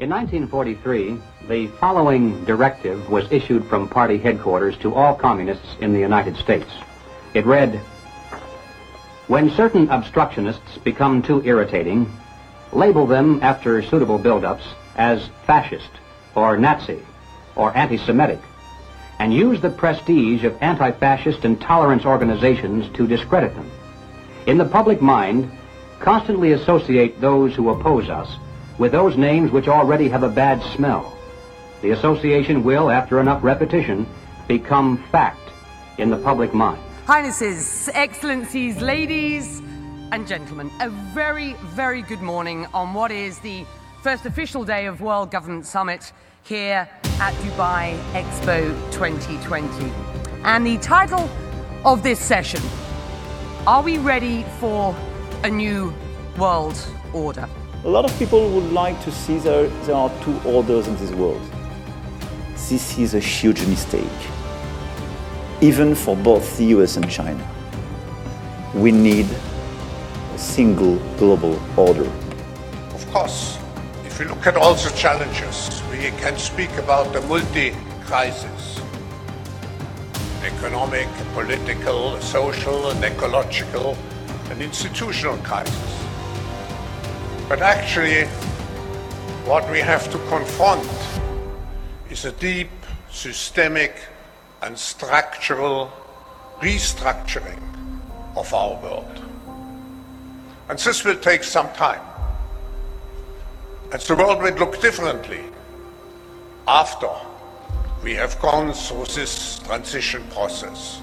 In 1943, the following directive was issued from party headquarters to all communists in the United States. It read, When certain obstructionists become too irritating, label them after suitable buildups as fascist or Nazi or anti-Semitic and use the prestige of anti-fascist and tolerance organizations to discredit them. In the public mind, constantly associate those who oppose us with those names which already have a bad smell. The association will, after enough repetition, become fact in the public mind. Highnesses, Excellencies, ladies and gentlemen, a very, very good morning on what is the first official day of World Government Summit here at Dubai Expo 2020. And the title of this session Are we ready for a new world order? A lot of people would like to see there, there are two orders in this world. This is a huge mistake, even for both the US and China. We need a single global order. Of course, if we look at all the challenges, we can speak about the multi crisis economic, political, social, and ecological, and institutional crisis. But actually, what we have to confront is a deep, systemic, and structural restructuring of our world. And this will take some time. And the world will look differently after we have gone through this transition process.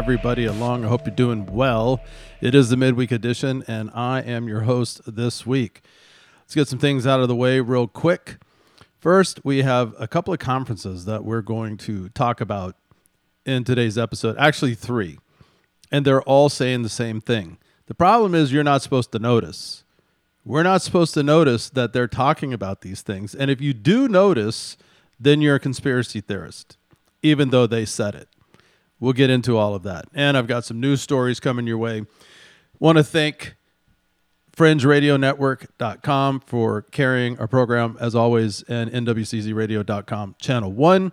Everybody along. I hope you're doing well. It is the midweek edition, and I am your host this week. Let's get some things out of the way real quick. First, we have a couple of conferences that we're going to talk about in today's episode. Actually, three, and they're all saying the same thing. The problem is you're not supposed to notice. We're not supposed to notice that they're talking about these things. And if you do notice, then you're a conspiracy theorist, even though they said it. We'll get into all of that. And I've got some news stories coming your way. Want to thank fringeradionetwork.com for carrying our program as always and nwczradio.com channel 1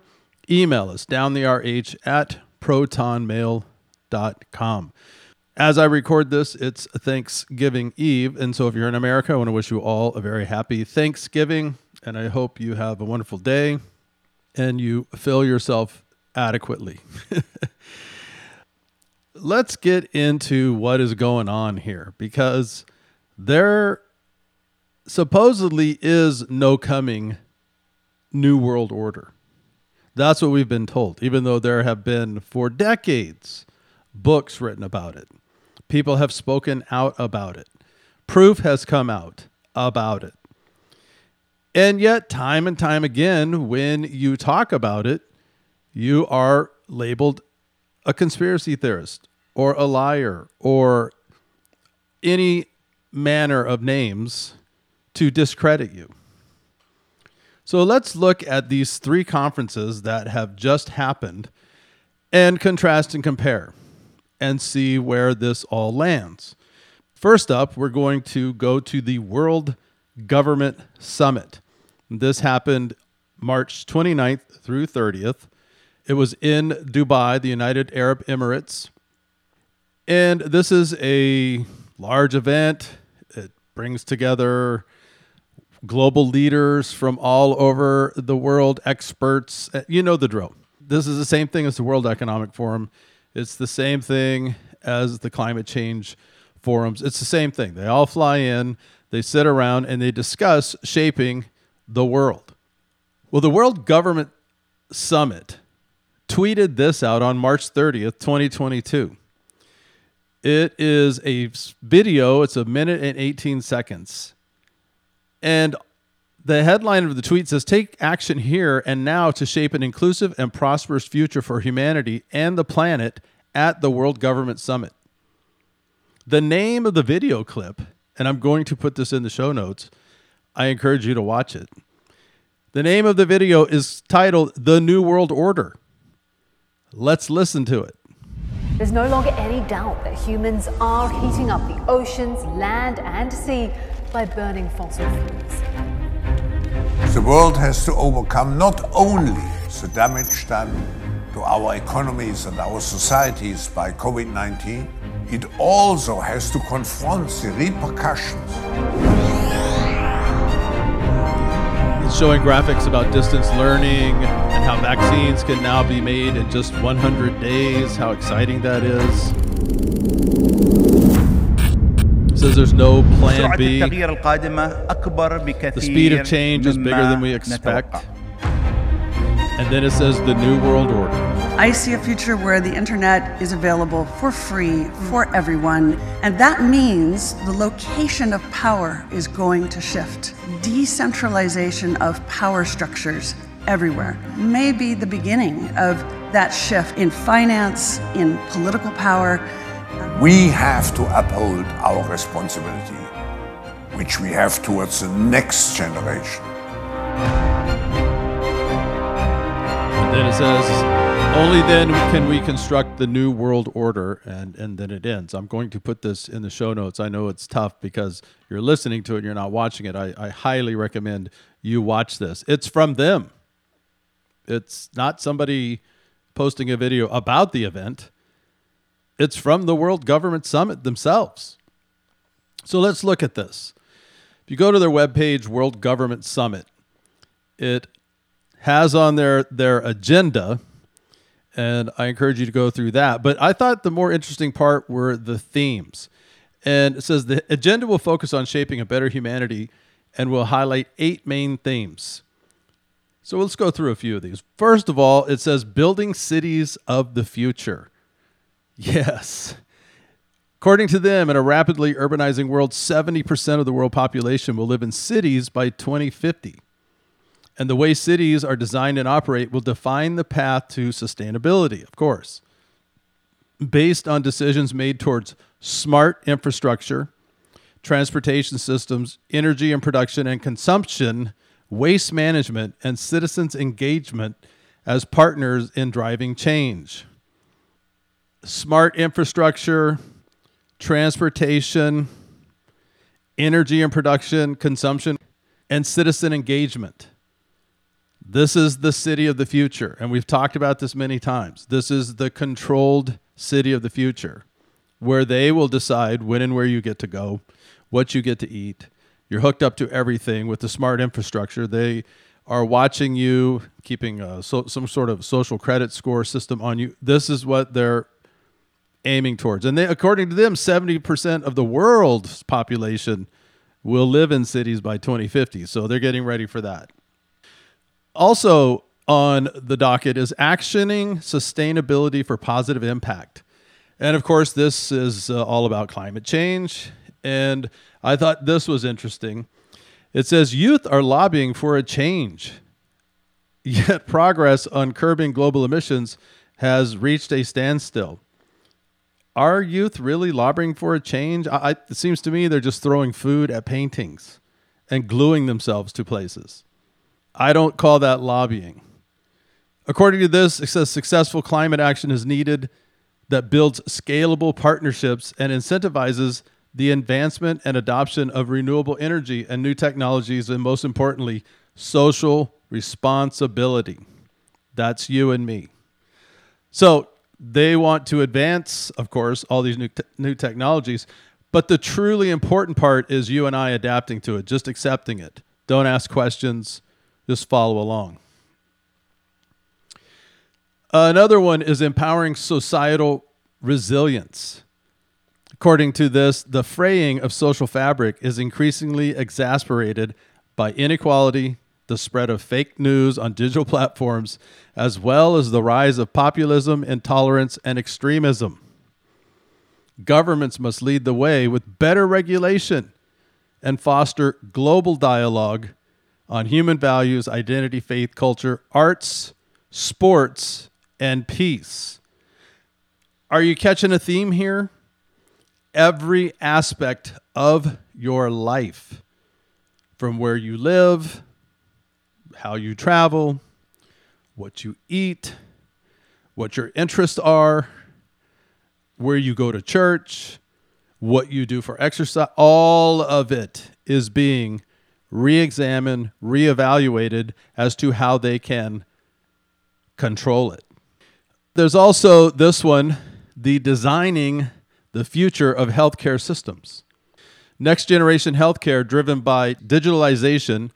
email us down the rh at protonmail.com as I record this, it's Thanksgiving Eve. And so if you're in America, I want to wish you all a very happy Thanksgiving. And I hope you have a wonderful day and you fill yourself adequately. Let's get into what is going on here because there supposedly is no coming New World Order. That's what we've been told, even though there have been for decades books written about it. People have spoken out about it. Proof has come out about it. And yet, time and time again, when you talk about it, you are labeled a conspiracy theorist or a liar or any manner of names to discredit you. So let's look at these three conferences that have just happened and contrast and compare and see where this all lands. First up, we're going to go to the World Government Summit. This happened March 29th through 30th. It was in Dubai, the United Arab Emirates. And this is a large event. It brings together global leaders from all over the world, experts. Uh, you know the drill. This is the same thing as the World Economic Forum. It's the same thing as the climate change forums. It's the same thing. They all fly in, they sit around, and they discuss shaping the world. Well, the World Government Summit tweeted this out on March 30th, 2022. It is a video, it's a minute and 18 seconds. And the headline of the tweet says Take action here and now to shape an inclusive and prosperous future for humanity and the planet at the World Government Summit. The name of the video clip, and I'm going to put this in the show notes, I encourage you to watch it. The name of the video is titled The New World Order. Let's listen to it. There's no longer any doubt that humans are heating up the oceans, land, and sea by burning fossil fuels. The world has to overcome not only the damage done to our economies and our societies by COVID 19, it also has to confront the repercussions showing graphics about distance learning and how vaccines can now be made in just 100 days. How exciting that is! Says there's no plan B. The speed of change is bigger than we expect. And then it says the New World Order. I see a future where the internet is available for free for everyone. And that means the location of power is going to shift. Decentralization of power structures everywhere may be the beginning of that shift in finance, in political power. We have to uphold our responsibility, which we have towards the next generation. And then it says, only then can we construct the new world order. And, and then it ends. I'm going to put this in the show notes. I know it's tough because you're listening to it and you're not watching it. I, I highly recommend you watch this. It's from them, it's not somebody posting a video about the event, it's from the World Government Summit themselves. So let's look at this. If you go to their webpage, World Government Summit, it has on their their agenda and I encourage you to go through that. But I thought the more interesting part were the themes. And it says the agenda will focus on shaping a better humanity and will highlight eight main themes. So let's go through a few of these. First of all, it says building cities of the future. Yes. According to them, in a rapidly urbanizing world, 70% of the world population will live in cities by 2050 and the way cities are designed and operate will define the path to sustainability, of course, based on decisions made towards smart infrastructure, transportation systems, energy and production and consumption, waste management, and citizens' engagement as partners in driving change. Smart infrastructure, transportation, energy and production, consumption, and citizen engagement. This is the city of the future. And we've talked about this many times. This is the controlled city of the future where they will decide when and where you get to go, what you get to eat. You're hooked up to everything with the smart infrastructure. They are watching you, keeping a, so, some sort of social credit score system on you. This is what they're aiming towards. And they, according to them, 70% of the world's population will live in cities by 2050. So they're getting ready for that. Also on the docket is actioning sustainability for positive impact. And of course, this is uh, all about climate change. And I thought this was interesting. It says youth are lobbying for a change, yet progress on curbing global emissions has reached a standstill. Are youth really lobbying for a change? I, it seems to me they're just throwing food at paintings and gluing themselves to places. I don't call that lobbying. According to this, it says successful climate action is needed that builds scalable partnerships and incentivizes the advancement and adoption of renewable energy and new technologies, and most importantly, social responsibility. That's you and me. So they want to advance, of course, all these new, te- new technologies. But the truly important part is you and I adapting to it, just accepting it. Don't ask questions, just follow along. Another one is empowering societal resilience. According to this, the fraying of social fabric is increasingly exasperated by inequality, the spread of fake news on digital platforms, as well as the rise of populism, intolerance, and extremism. Governments must lead the way with better regulation and foster global dialogue on human values, identity, faith, culture, arts, sports, and peace. Are you catching a theme here? Every aspect of your life, from where you live, how you travel, what you eat, what your interests are, where you go to church, what you do for exercise, all of it is being re examined, re-evaluated as to how they can control it. There's also this one the designing the future of healthcare systems. Next generation healthcare driven by digitalization,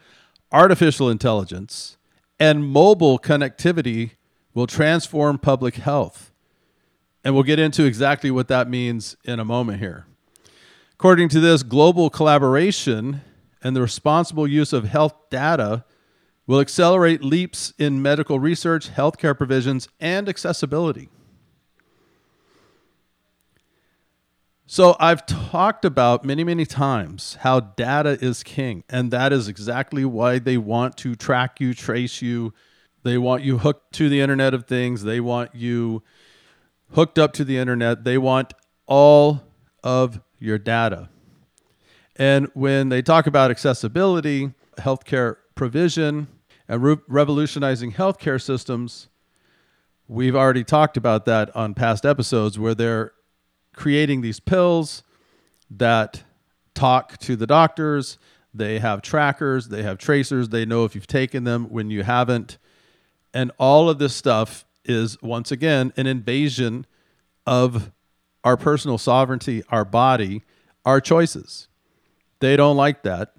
artificial intelligence, and mobile connectivity will transform public health. And we'll get into exactly what that means in a moment here. According to this, global collaboration and the responsible use of health data will accelerate leaps in medical research, healthcare provisions, and accessibility. So, I've talked about many, many times how data is king, and that is exactly why they want to track you, trace you. They want you hooked to the Internet of Things. They want you hooked up to the Internet. They want all of your data. And when they talk about accessibility, healthcare provision, and re- revolutionizing healthcare systems, we've already talked about that on past episodes where they're creating these pills that talk to the doctors. They have trackers, they have tracers, they know if you've taken them, when you haven't. And all of this stuff is, once again, an invasion of our personal sovereignty, our body, our choices. They don't like that.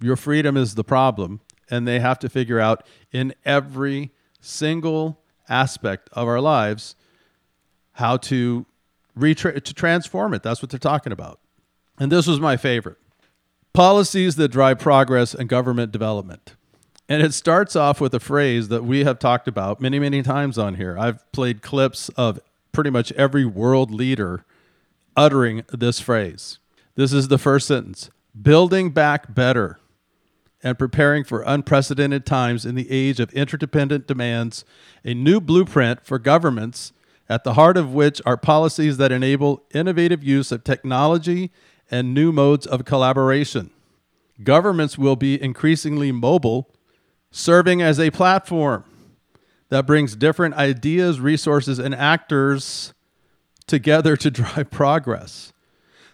Your freedom is the problem. And they have to figure out in every single aspect of our lives how to retra- to transform it. That's what they're talking about. And this was my favorite. Policies that drive progress and government development. And it starts off with a phrase that we have talked about many, many times on here. I've played clips of pretty much every world leader uttering this phrase. This is the first sentence building back better and preparing for unprecedented times in the age of interdependent demands, a new blueprint for governments, at the heart of which are policies that enable innovative use of technology and new modes of collaboration. Governments will be increasingly mobile, serving as a platform that brings different ideas, resources, and actors together to drive progress.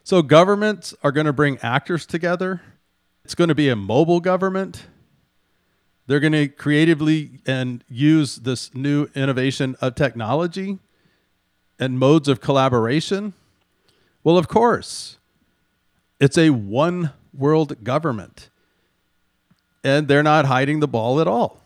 So, governments are going to bring actors together. It's going to be a mobile government. They're going to creatively and use this new innovation of technology and modes of collaboration. Well, of course, it's a one world government, and they're not hiding the ball at all.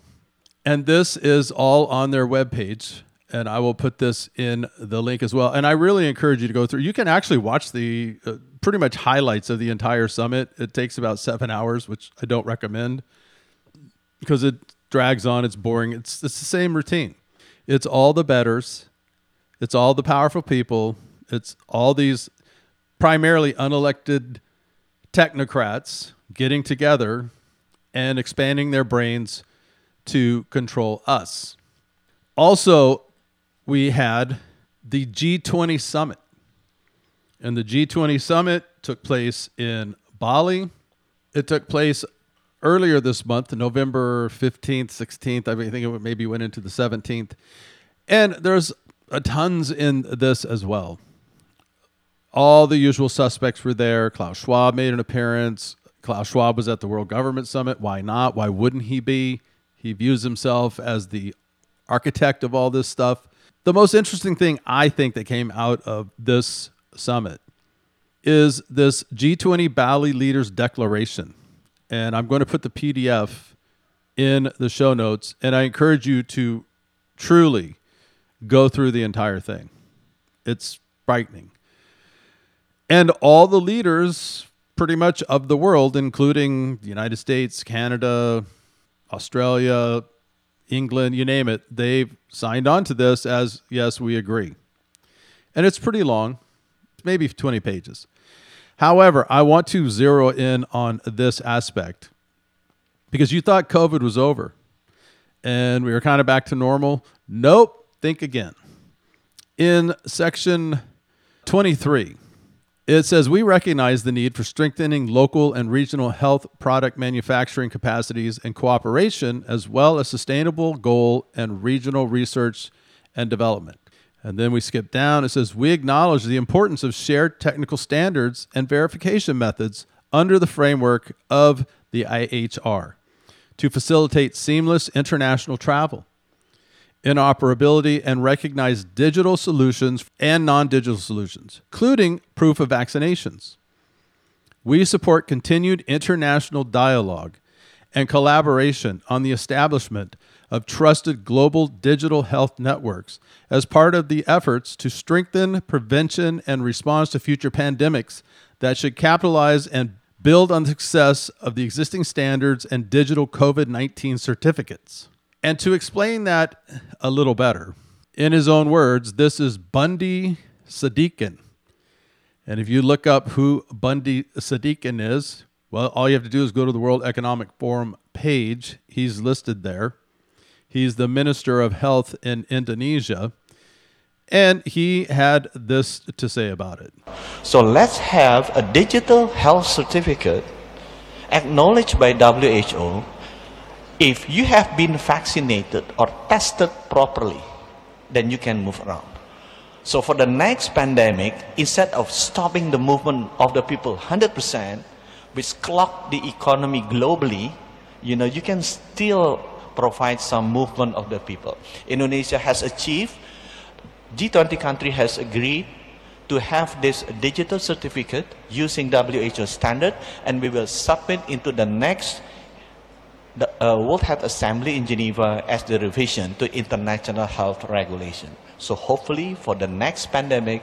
And this is all on their webpage. And I will put this in the link as well. And I really encourage you to go through. You can actually watch the uh, pretty much highlights of the entire summit. It takes about seven hours, which I don't recommend because it drags on. It's boring. It's, it's the same routine. It's all the betters, it's all the powerful people, it's all these primarily unelected technocrats getting together and expanding their brains to control us. Also, we had the G20 summit. And the G20 summit took place in Bali. It took place earlier this month, November 15th, 16th. I think it maybe went into the 17th. And there's a tons in this as well. All the usual suspects were there. Klaus Schwab made an appearance. Klaus Schwab was at the World Government Summit. Why not? Why wouldn't he be? He views himself as the architect of all this stuff. The most interesting thing I think that came out of this summit is this G20 Bali Leaders Declaration. And I'm going to put the PDF in the show notes. And I encourage you to truly go through the entire thing. It's frightening. And all the leaders, pretty much, of the world, including the United States, Canada, Australia, England, you name it, they've signed on to this as yes, we agree. And it's pretty long, maybe 20 pages. However, I want to zero in on this aspect because you thought COVID was over and we were kind of back to normal. Nope, think again. In section 23, it says we recognize the need for strengthening local and regional health product manufacturing capacities and cooperation, as well as sustainable goal and regional research and development. And then we skip down. It says we acknowledge the importance of shared technical standards and verification methods under the framework of the IHR to facilitate seamless international travel interoperability, and recognize digital solutions and non digital solutions, including proof of vaccinations. We support continued international dialogue and collaboration on the establishment of trusted global digital health networks as part of the efforts to strengthen prevention and response to future pandemics that should capitalize and build on the success of the existing standards and digital COVID 19 certificates. And to explain that a little better, in his own words, this is Bundy Sadikin. And if you look up who Bundy Sadikin is, well, all you have to do is go to the World Economic Forum page. He's listed there. He's the Minister of Health in Indonesia. And he had this to say about it. So let's have a digital health certificate acknowledged by WHO if you have been vaccinated or tested properly, then you can move around. So for the next pandemic, instead of stopping the movement of the people 100%, which clock the economy globally, you know, you can still provide some movement of the people. Indonesia has achieved, G20 country has agreed to have this digital certificate using WHO standard and we will submit into the next the uh, World Health Assembly in Geneva as the revision to international health regulation. So hopefully for the next pandemic,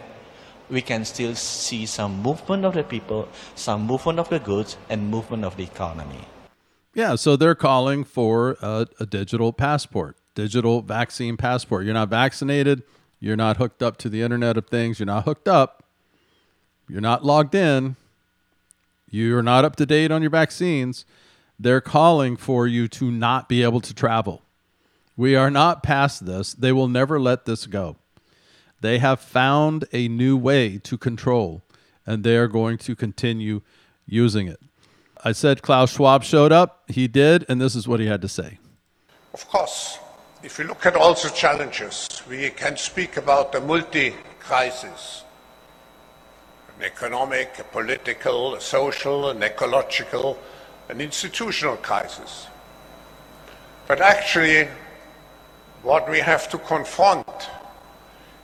we can still see some movement of the people, some movement of the goods, and movement of the economy. Yeah, so they're calling for a, a digital passport, digital vaccine passport. You're not vaccinated, you're not hooked up to the Internet of Things, you're not hooked up, you're not logged in, you're not up to date on your vaccines they're calling for you to not be able to travel. We are not past this. They will never let this go. They have found a new way to control, and they are going to continue using it. I said Klaus Schwab showed up. He did, and this is what he had to say. Of course, if we look at all the challenges, we can speak about a multi crisis an economic, a political, a social, an ecological an institutional crisis. But actually, what we have to confront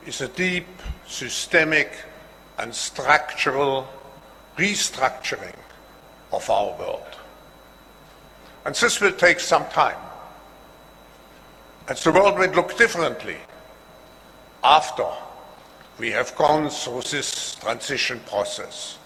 is a deep, systemic, and structural restructuring of our world. And this will take some time. And the world will look differently after we have gone through this transition process.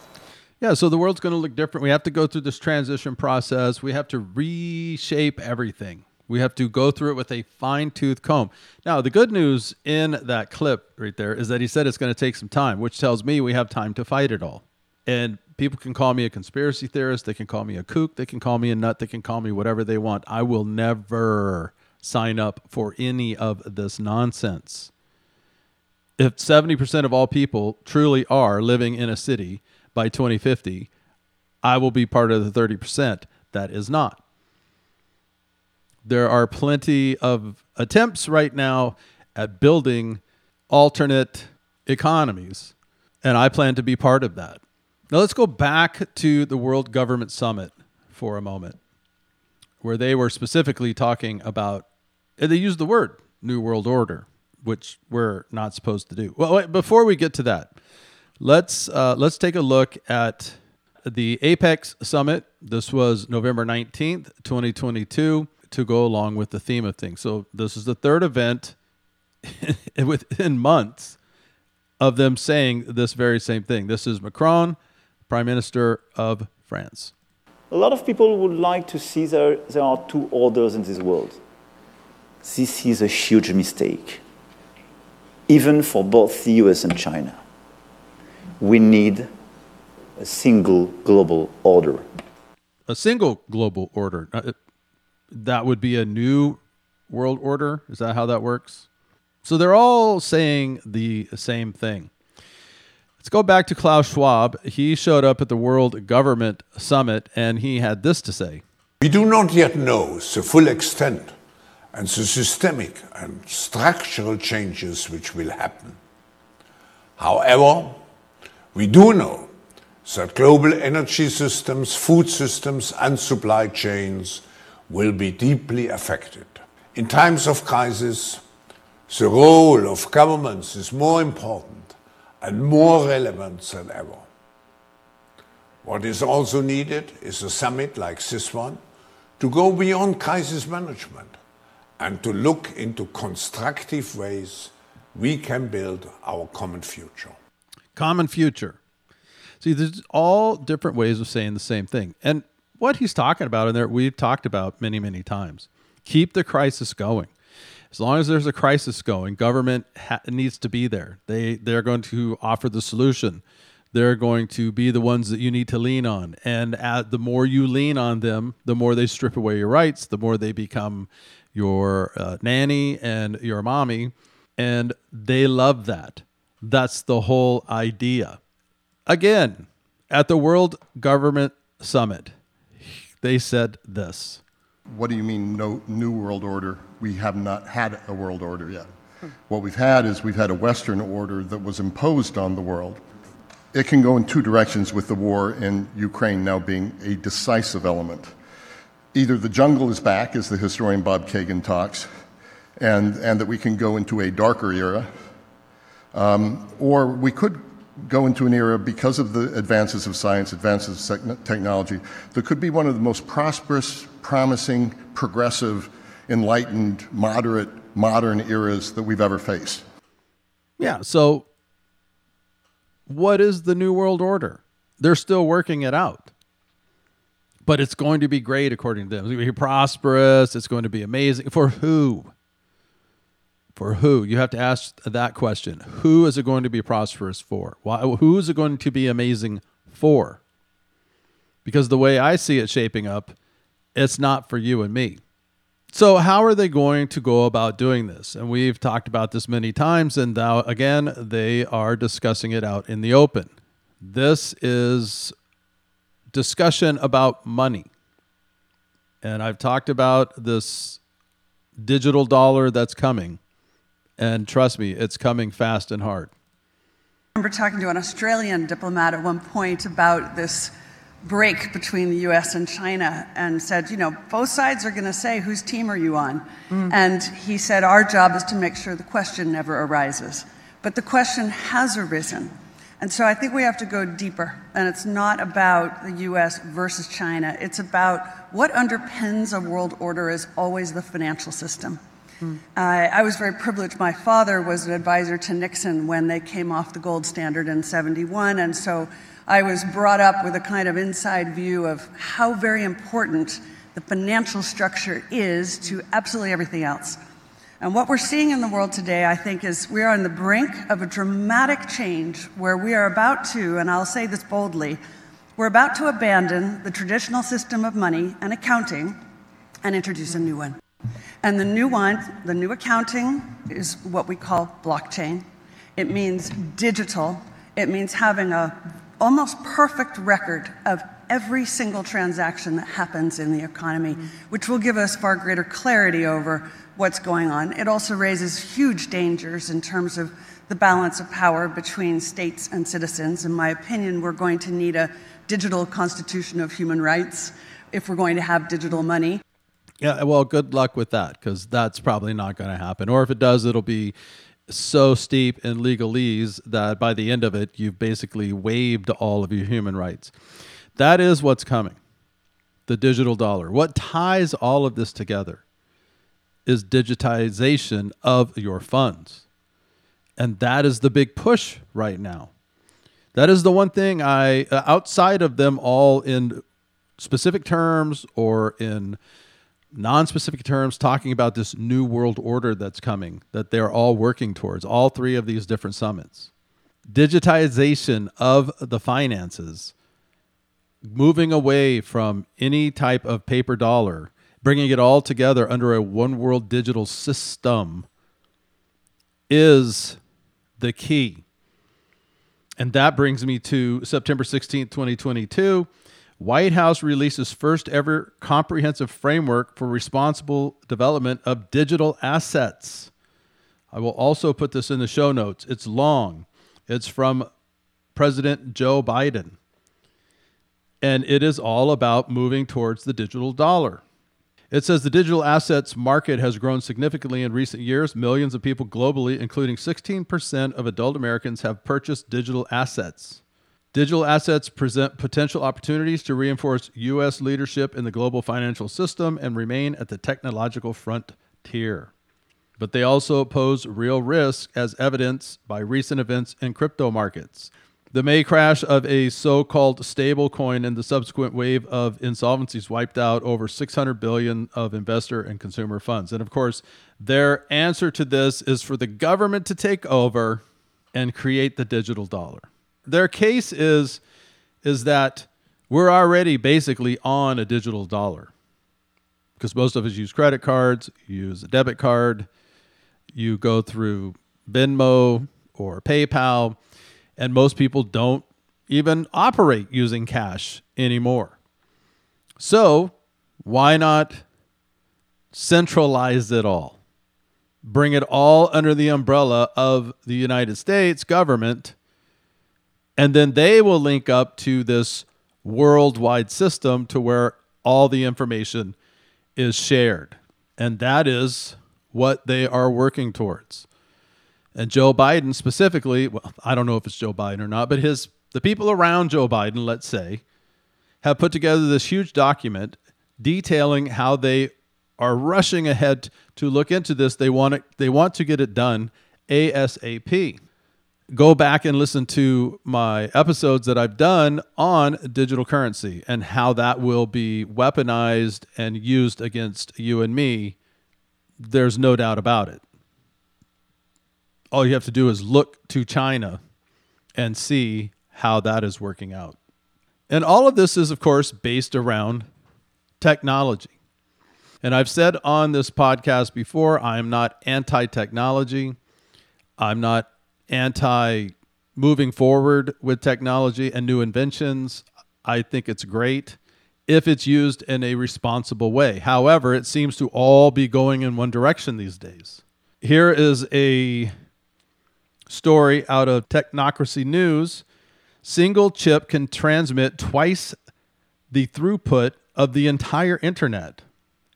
Yeah, so the world's going to look different. We have to go through this transition process. We have to reshape everything. We have to go through it with a fine tooth comb. Now, the good news in that clip right there is that he said it's going to take some time, which tells me we have time to fight it all. And people can call me a conspiracy theorist. They can call me a kook. They can call me a nut. They can call me whatever they want. I will never sign up for any of this nonsense. If 70% of all people truly are living in a city, by 2050, I will be part of the 30% that is not. There are plenty of attempts right now at building alternate economies, and I plan to be part of that. Now, let's go back to the World Government Summit for a moment, where they were specifically talking about, and they used the word New World Order, which we're not supposed to do. Well, wait, before we get to that, Let's uh, let's take a look at the APEC Summit. This was November 19th, 2022, to go along with the theme of things. So this is the third event within months of them saying this very same thing. This is Macron, Prime Minister of France. A lot of people would like to see there, there are two orders in this world. This is a huge mistake, even for both the US and China. We need a single global order. A single global order. Uh, That would be a new world order. Is that how that works? So they're all saying the same thing. Let's go back to Klaus Schwab. He showed up at the World Government Summit and he had this to say. We do not yet know the full extent and the systemic and structural changes which will happen. However, we do know that global energy systems, food systems, and supply chains will be deeply affected. In times of crisis, the role of governments is more important and more relevant than ever. What is also needed is a summit like this one to go beyond crisis management and to look into constructive ways we can build our common future. Common future. See, there's all different ways of saying the same thing. And what he's talking about in there, we've talked about many, many times. Keep the crisis going. As long as there's a crisis going, government ha- needs to be there. They they're going to offer the solution. They're going to be the ones that you need to lean on. And at, the more you lean on them, the more they strip away your rights, the more they become your uh, nanny and your mommy. And they love that. That's the whole idea. Again, at the World Government Summit, they said this. What do you mean, no new world order? We have not had a world order yet. What we've had is we've had a Western order that was imposed on the world. It can go in two directions with the war in Ukraine now being a decisive element. Either the jungle is back, as the historian Bob Kagan talks, and, and that we can go into a darker era, Um, or we could go into an era because of the advances of science, advances of technology, that could be one of the most prosperous, promising, progressive, enlightened, moderate, modern eras that we've ever faced. Yeah. So, what is the New World Order? They're still working it out. But it's going to be great, according to them. It's going to be prosperous. It's going to be amazing. For who? For who? You have to ask that question. Who is it going to be prosperous for? Why, who is it going to be amazing for? Because the way I see it shaping up, it's not for you and me. So, how are they going to go about doing this? And we've talked about this many times, and now again, they are discussing it out in the open. This is discussion about money. And I've talked about this digital dollar that's coming. And trust me, it's coming fast and hard. I remember talking to an Australian diplomat at one point about this break between the US and China and said, you know, both sides are going to say, whose team are you on? Mm. And he said, our job is to make sure the question never arises. But the question has arisen. And so I think we have to go deeper. And it's not about the US versus China, it's about what underpins a world order is always the financial system. Uh, I was very privileged. My father was an advisor to Nixon when they came off the gold standard in 71. And so I was brought up with a kind of inside view of how very important the financial structure is to absolutely everything else. And what we're seeing in the world today, I think, is we are on the brink of a dramatic change where we are about to, and I'll say this boldly, we're about to abandon the traditional system of money and accounting and introduce a new one. And the new one, the new accounting, is what we call blockchain. It means digital. It means having a almost perfect record of every single transaction that happens in the economy, which will give us far greater clarity over what's going on. It also raises huge dangers in terms of the balance of power between states and citizens. In my opinion, we're going to need a digital constitution of human rights if we're going to have digital money. Yeah, well, good luck with that because that's probably not going to happen. Or if it does, it'll be so steep in legalese that by the end of it, you've basically waived all of your human rights. That is what's coming the digital dollar. What ties all of this together is digitization of your funds. And that is the big push right now. That is the one thing I, uh, outside of them all in specific terms or in non-specific terms talking about this new world order that's coming that they're all working towards all three of these different summits. Digitization of the finances moving away from any type of paper dollar bringing it all together under a one world digital system is the key. And that brings me to September 16th 2022 White House releases first ever comprehensive framework for responsible development of digital assets. I will also put this in the show notes. It's long. It's from President Joe Biden. And it is all about moving towards the digital dollar. It says the digital assets market has grown significantly in recent years. Millions of people globally, including 16% of adult Americans, have purchased digital assets. Digital assets present potential opportunities to reinforce U.S. leadership in the global financial system and remain at the technological frontier. But they also pose real risk, as evidenced by recent events in crypto markets. The May crash of a so called stablecoin and the subsequent wave of insolvencies wiped out over 600 billion of investor and consumer funds. And of course, their answer to this is for the government to take over and create the digital dollar their case is is that we're already basically on a digital dollar because most of us use credit cards, use a debit card, you go through Venmo or PayPal, and most people don't even operate using cash anymore. So, why not centralize it all? Bring it all under the umbrella of the United States government and then they will link up to this worldwide system to where all the information is shared. And that is what they are working towards. And Joe Biden specifically, well, I don't know if it's Joe Biden or not, but his the people around Joe Biden, let's say, have put together this huge document detailing how they are rushing ahead to look into this. They want it, they want to get it done ASAP go back and listen to my episodes that I've done on digital currency and how that will be weaponized and used against you and me. There's no doubt about it. All you have to do is look to China and see how that is working out. And all of this is, of course, based around technology. And I've said on this podcast before, I am not anti technology. I'm not anti moving forward with technology and new inventions. I think it's great if it's used in a responsible way. However, it seems to all be going in one direction these days. Here is a story out of Technocracy News. Single chip can transmit twice the throughput of the entire internet.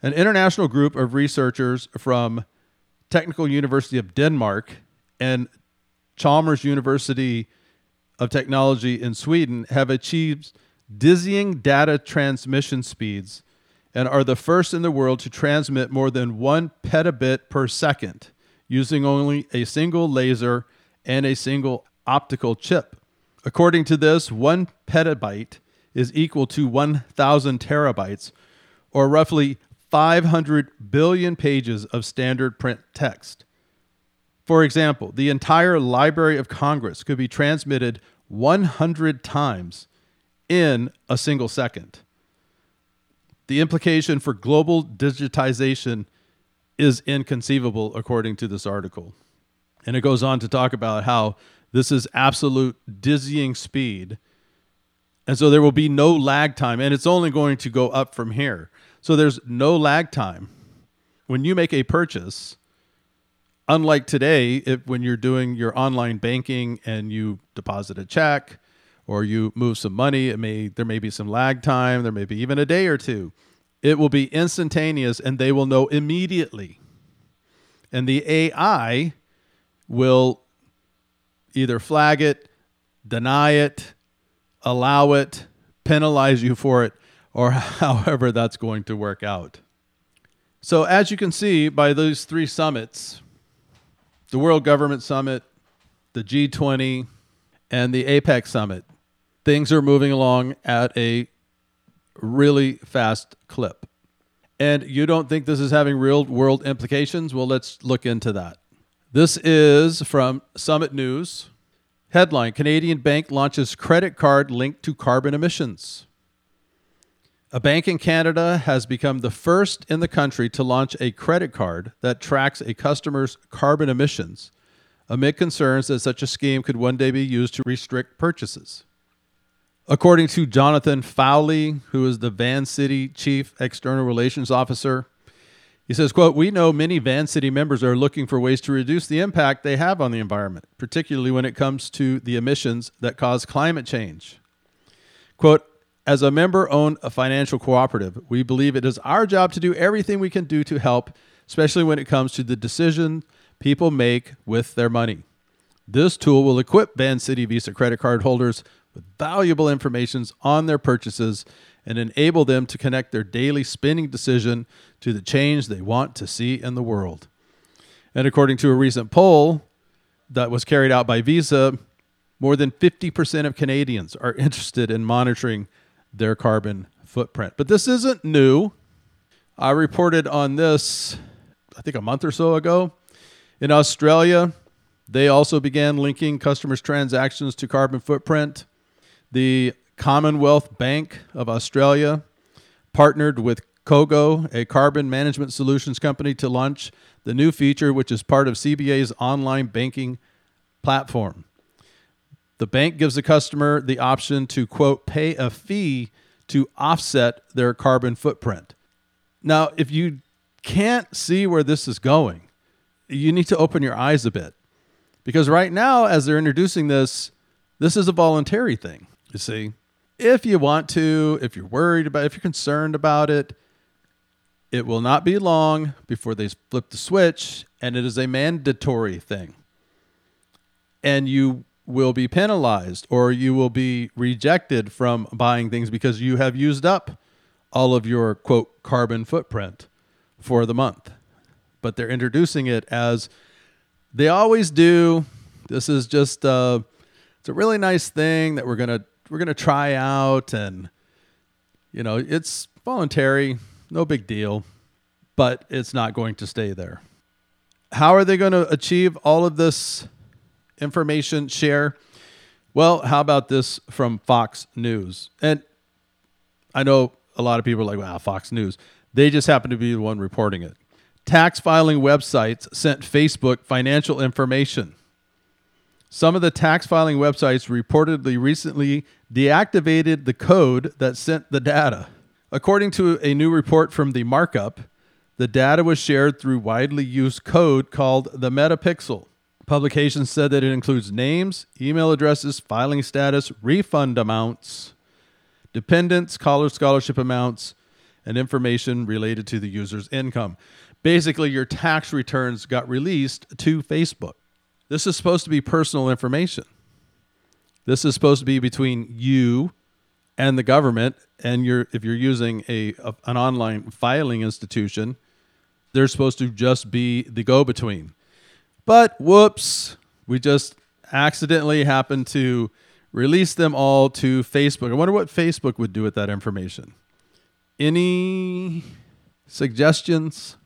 An international group of researchers from Technical University of Denmark and Chalmers University of Technology in Sweden have achieved dizzying data transmission speeds and are the first in the world to transmit more than one petabit per second using only a single laser and a single optical chip. According to this, one petabyte is equal to 1,000 terabytes, or roughly 500 billion pages of standard print text. For example, the entire Library of Congress could be transmitted 100 times in a single second. The implication for global digitization is inconceivable, according to this article. And it goes on to talk about how this is absolute dizzying speed. And so there will be no lag time, and it's only going to go up from here. So there's no lag time. When you make a purchase, unlike today, if, when you're doing your online banking and you deposit a check or you move some money, it may there may be some lag time, there may be even a day or two. It will be instantaneous and they will know immediately. And the AI will either flag it, deny it, allow it, penalize you for it, or however that's going to work out. So, as you can see by those three summits, the World Government Summit, the G20, and the APEC Summit. Things are moving along at a really fast clip. And you don't think this is having real world implications? Well, let's look into that. This is from Summit News. Headline Canadian bank launches credit card linked to carbon emissions. A bank in Canada has become the first in the country to launch a credit card that tracks a customer's carbon emissions amid concerns that such a scheme could one day be used to restrict purchases. According to Jonathan Fowlie, who is the Vancity Chief External Relations Officer, he says, quote, We know many Vancity members are looking for ways to reduce the impact they have on the environment, particularly when it comes to the emissions that cause climate change. Quote, as a member owned financial cooperative, we believe it is our job to do everything we can do to help, especially when it comes to the decision people make with their money. This tool will equip Vancity Visa credit card holders with valuable information on their purchases and enable them to connect their daily spending decision to the change they want to see in the world. And according to a recent poll that was carried out by Visa, more than 50% of Canadians are interested in monitoring their carbon footprint. But this isn't new. I reported on this, I think, a month or so ago. In Australia, they also began linking customers' transactions to carbon footprint. The Commonwealth Bank of Australia partnered with Cogo, a carbon management solutions company, to launch the new feature, which is part of CBA's online banking platform. The bank gives the customer the option to, quote, pay a fee to offset their carbon footprint. Now, if you can't see where this is going, you need to open your eyes a bit. Because right now, as they're introducing this, this is a voluntary thing. You see, if you want to, if you're worried about, if you're concerned about it, it will not be long before they flip the switch and it is a mandatory thing. And you will be penalized or you will be rejected from buying things because you have used up all of your quote carbon footprint for the month. But they're introducing it as they always do. This is just uh, it's a really nice thing that we're gonna we're gonna try out, and you know it's voluntary, no big deal, but it's not going to stay there. How are they going to achieve all of this information share? Well, how about this from Fox News? And I know a lot of people are like, wow, Fox News. They just happen to be the one reporting it. Tax filing websites sent Facebook financial information. Some of the tax filing websites reportedly recently deactivated the code that sent the data. According to a new report from the markup, the data was shared through widely used code called the Meta Pixel. Publications said that it includes names, email addresses, filing status, refund amounts, dependents, college scholarship amounts, and information related to the user's income. Basically, your tax returns got released to Facebook. This is supposed to be personal information. This is supposed to be between you and the government. And you're, if you're using a, a an online filing institution, they're supposed to just be the go between. But whoops, we just accidentally happened to release them all to Facebook. I wonder what Facebook would do with that information. Any suggestions?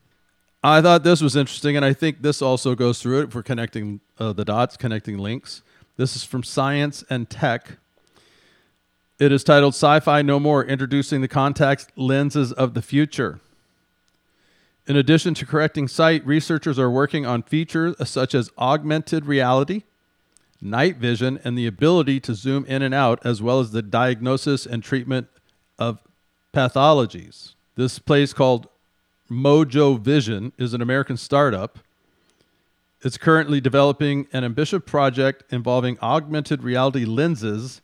I thought this was interesting, and I think this also goes through it for connecting uh, the dots, connecting links. This is from Science and Tech. It is titled Sci Fi No More Introducing the Contact Lenses of the Future. In addition to correcting sight, researchers are working on features such as augmented reality, night vision, and the ability to zoom in and out, as well as the diagnosis and treatment of pathologies. This place called Mojo Vision is an American startup. It's currently developing an ambitious project involving augmented reality lenses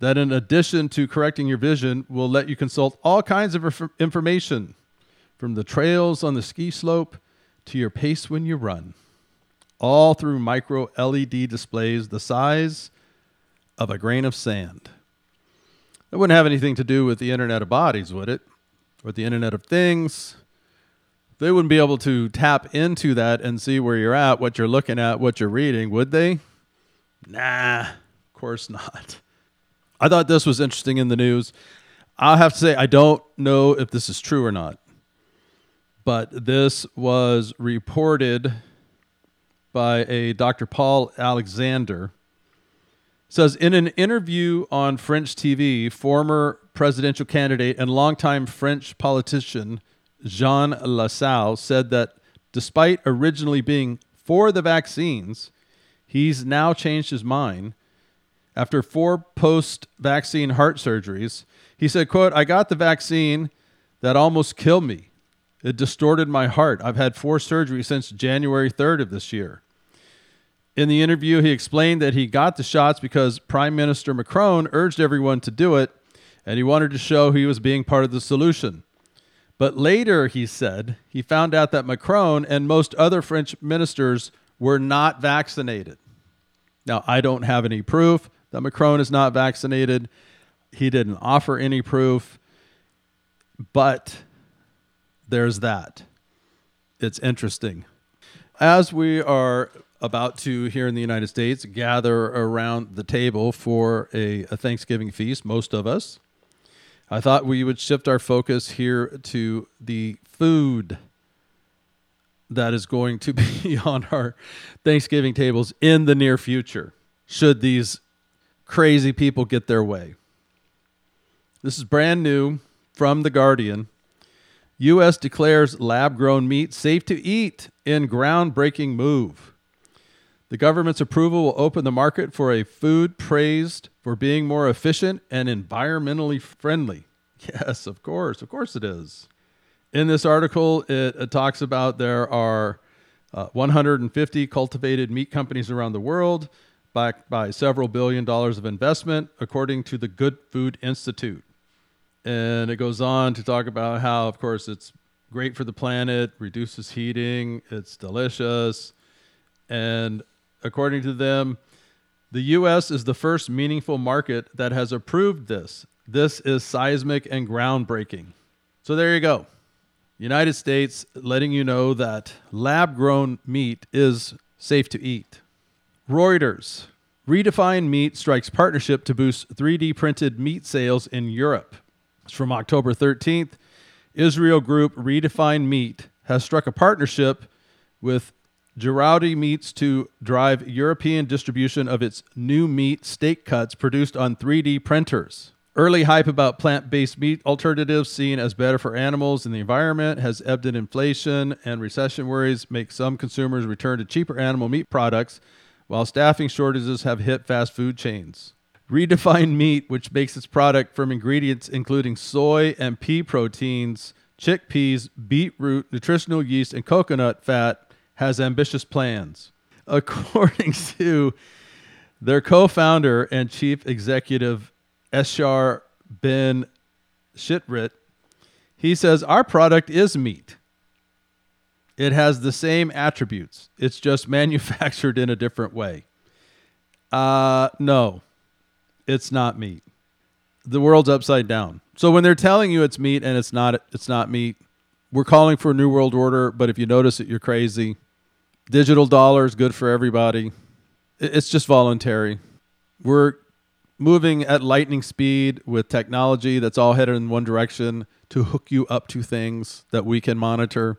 that, in addition to correcting your vision, will let you consult all kinds of inf- information from the trails on the ski slope to your pace when you run, all through micro LED displays the size of a grain of sand. It wouldn't have anything to do with the Internet of Bodies, would it? Or the Internet of Things? They wouldn't be able to tap into that and see where you're at, what you're looking at, what you're reading, would they? Nah, of course not. I thought this was interesting in the news. I'll have to say, I don't know if this is true or not, but this was reported by a Dr. Paul Alexander. Says in an interview on French TV, former presidential candidate and longtime French politician Jean Lassalle said that despite originally being for the vaccines, he's now changed his mind after four post-vaccine heart surgeries. He said, quote, I got the vaccine that almost killed me. It distorted my heart. I've had four surgeries since January 3rd of this year. In the interview, he explained that he got the shots because Prime Minister Macron urged everyone to do it, and he wanted to show he was being part of the solution. But later, he said, he found out that Macron and most other French ministers were not vaccinated. Now, I don't have any proof that Macron is not vaccinated. He didn't offer any proof, but there's that. It's interesting. As we are about to, here in the United States, gather around the table for a, a Thanksgiving feast, most of us, I thought we would shift our focus here to the food that is going to be on our Thanksgiving tables in the near future, should these crazy people get their way. This is brand new from The Guardian. U.S. declares lab grown meat safe to eat in groundbreaking move. The government's approval will open the market for a food praised for being more efficient and environmentally friendly. Yes, of course. Of course it is. In this article, it, it talks about there are uh, 150 cultivated meat companies around the world, backed by several billion dollars of investment, according to the Good Food Institute. And it goes on to talk about how, of course, it's great for the planet, reduces heating, it's delicious. And according to them, the U.S. is the first meaningful market that has approved this. This is seismic and groundbreaking. So there you go. United States letting you know that lab grown meat is safe to eat. Reuters. Redefine Meat strikes partnership to boost 3D printed meat sales in Europe. It's from October 13th. Israel group Redefine Meat has struck a partnership with Giraudi Meats to drive European distribution of its new meat steak cuts produced on 3D printers. Early hype about plant based meat alternatives seen as better for animals and the environment has ebbed in inflation, and recession worries make some consumers return to cheaper animal meat products, while staffing shortages have hit fast food chains. Redefined Meat, which makes its product from ingredients including soy and pea proteins, chickpeas, beetroot, nutritional yeast, and coconut fat, has ambitious plans. According to their co founder and chief executive, Eshchar Ben Shitrit, he says, Our product is meat. It has the same attributes, it's just manufactured in a different way. Uh, no, it's not meat. The world's upside down. So when they're telling you it's meat and it's not, it's not meat. We're calling for a new world order, but if you notice it, you're crazy. Digital dollars good for everybody. It's just voluntary. We're moving at lightning speed with technology that's all headed in one direction to hook you up to things that we can monitor.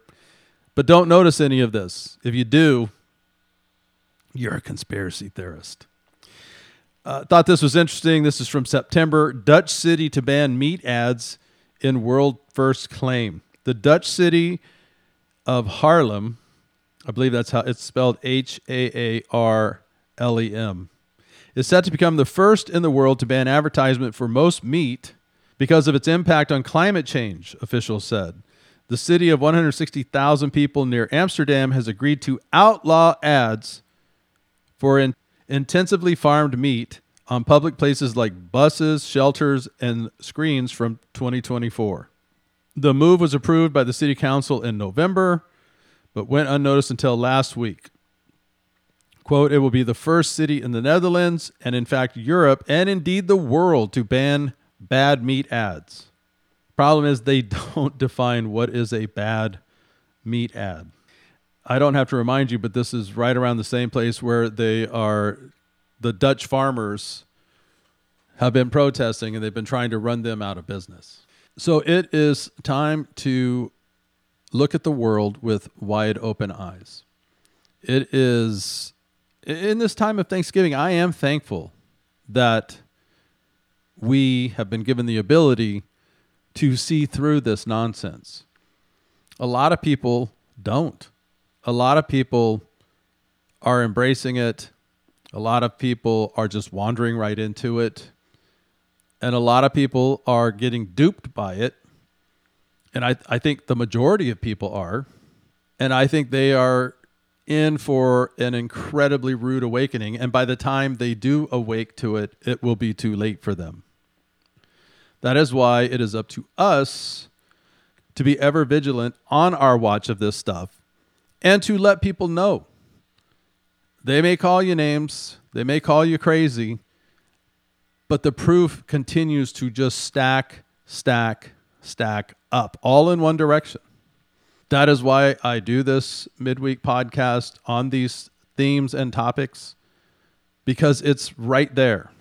But don't notice any of this. If you do, you're a conspiracy theorist. Uh, thought this was interesting. This is from September. Dutch city to ban meat ads in world first claim. The Dutch city of Haarlem, I believe that's how it's spelled H A A R L E M, is set to become the first in the world to ban advertisement for most meat because of its impact on climate change, officials said. The city of 160,000 people near Amsterdam has agreed to outlaw ads for in intensively farmed meat on public places like buses, shelters, and screens from 2024. The move was approved by the city council in November, but went unnoticed until last week. Quote, it will be the first city in the Netherlands and, in fact, Europe and indeed the world to ban bad meat ads. Problem is, they don't define what is a bad meat ad. I don't have to remind you, but this is right around the same place where they are, the Dutch farmers have been protesting and they've been trying to run them out of business. So it is time to look at the world with wide open eyes. It is in this time of Thanksgiving, I am thankful that we have been given the ability to see through this nonsense. A lot of people don't. A lot of people are embracing it. A lot of people are just wandering right into it. And a lot of people are getting duped by it. And I, I think the majority of people are. And I think they are in for an incredibly rude awakening. And by the time they do awake to it, it will be too late for them. That is why it is up to us to be ever vigilant on our watch of this stuff and to let people know. They may call you names, they may call you crazy, but the proof continues to just stack, stack, stack up, all in one direction. That is why I do this midweek podcast on these themes and topics because it's right there.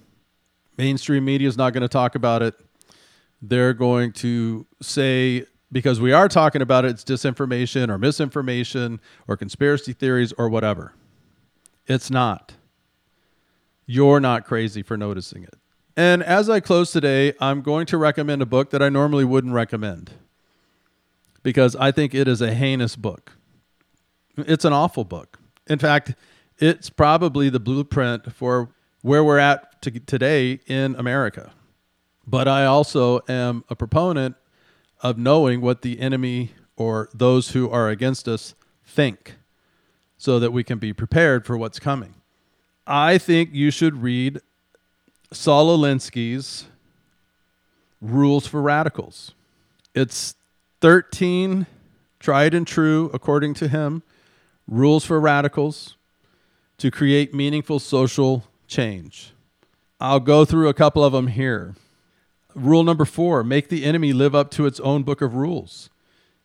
Mainstream media is not going to talk about it. They're going to say, because we are talking about it, it's disinformation or misinformation or conspiracy theories or whatever. It's not. You're not crazy for noticing it. And as I close today, I'm going to recommend a book that I normally wouldn't recommend because I think it is a heinous book. It's an awful book. In fact, it's probably the blueprint for where we're at to today in America. But I also am a proponent of knowing what the enemy or those who are against us think so that we can be prepared for what's coming. I think you should read Saul Alinsky's Rules for Radicals. It's 13 tried and true, according to him, rules for radicals to create meaningful social change. I'll go through a couple of them here. Rule number four make the enemy live up to its own book of rules.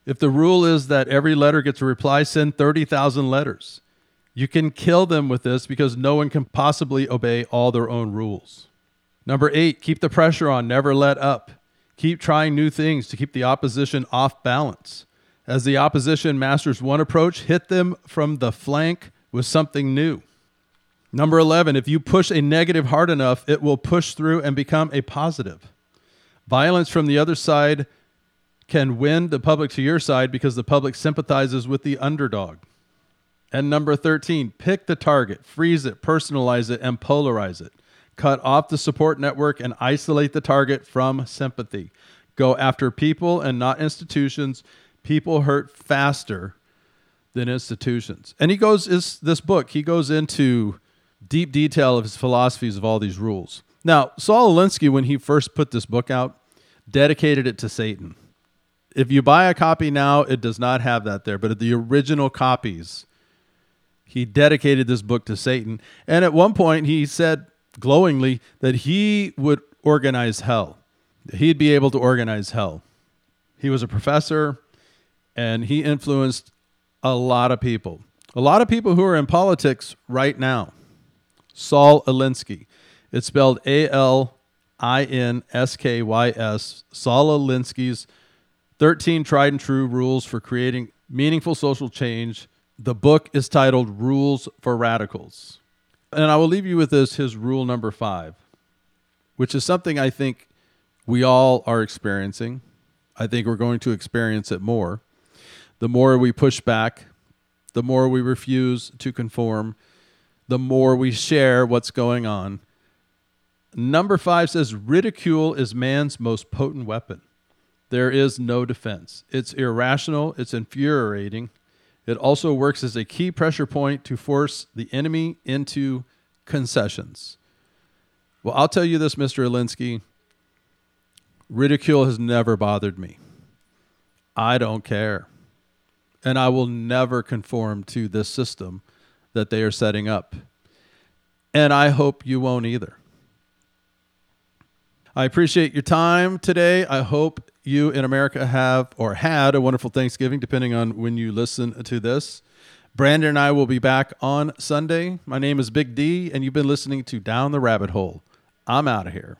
If the rule is that every letter gets a reply, send 30,000 letters. You can kill them with this because no one can possibly obey all their own rules. Number eight, keep the pressure on, never let up. Keep trying new things to keep the opposition off balance. As the opposition masters one approach, hit them from the flank with something new. Number 11, if you push a negative hard enough, it will push through and become a positive. Violence from the other side can win the public to your side because the public sympathizes with the underdog. And number 13, pick the target, freeze it, personalize it, and polarize it cut off the support network and isolate the target from sympathy. Go after people and not institutions. People hurt faster than institutions. And he goes is this book, he goes into deep detail of his philosophies of all these rules. Now, Saul Alinsky, when he first put this book out, dedicated it to Satan. If you buy a copy now, it does not have that there, but the original copies, he dedicated this book to Satan. And at one point, he said, glowingly that he would organize hell. He'd be able to organize hell. He was a professor and he influenced a lot of people. A lot of people who are in politics right now. Saul Alinsky. It's spelled A L I N S K Y S. Saul Alinsky's 13 tried and true rules for creating meaningful social change. The book is titled Rules for Radicals. And I will leave you with this his rule number five, which is something I think we all are experiencing. I think we're going to experience it more. The more we push back, the more we refuse to conform, the more we share what's going on. Number five says ridicule is man's most potent weapon. There is no defense. It's irrational, it's infuriating, it also works as a key pressure point to force the enemy into concessions. Well, I'll tell you this, Mr. Alinsky ridicule has never bothered me. I don't care. And I will never conform to this system that they are setting up. And I hope you won't either. I appreciate your time today. I hope you in America have or had a wonderful Thanksgiving, depending on when you listen to this. Brandon and I will be back on Sunday. My name is Big D, and you've been listening to Down the Rabbit Hole. I'm out of here.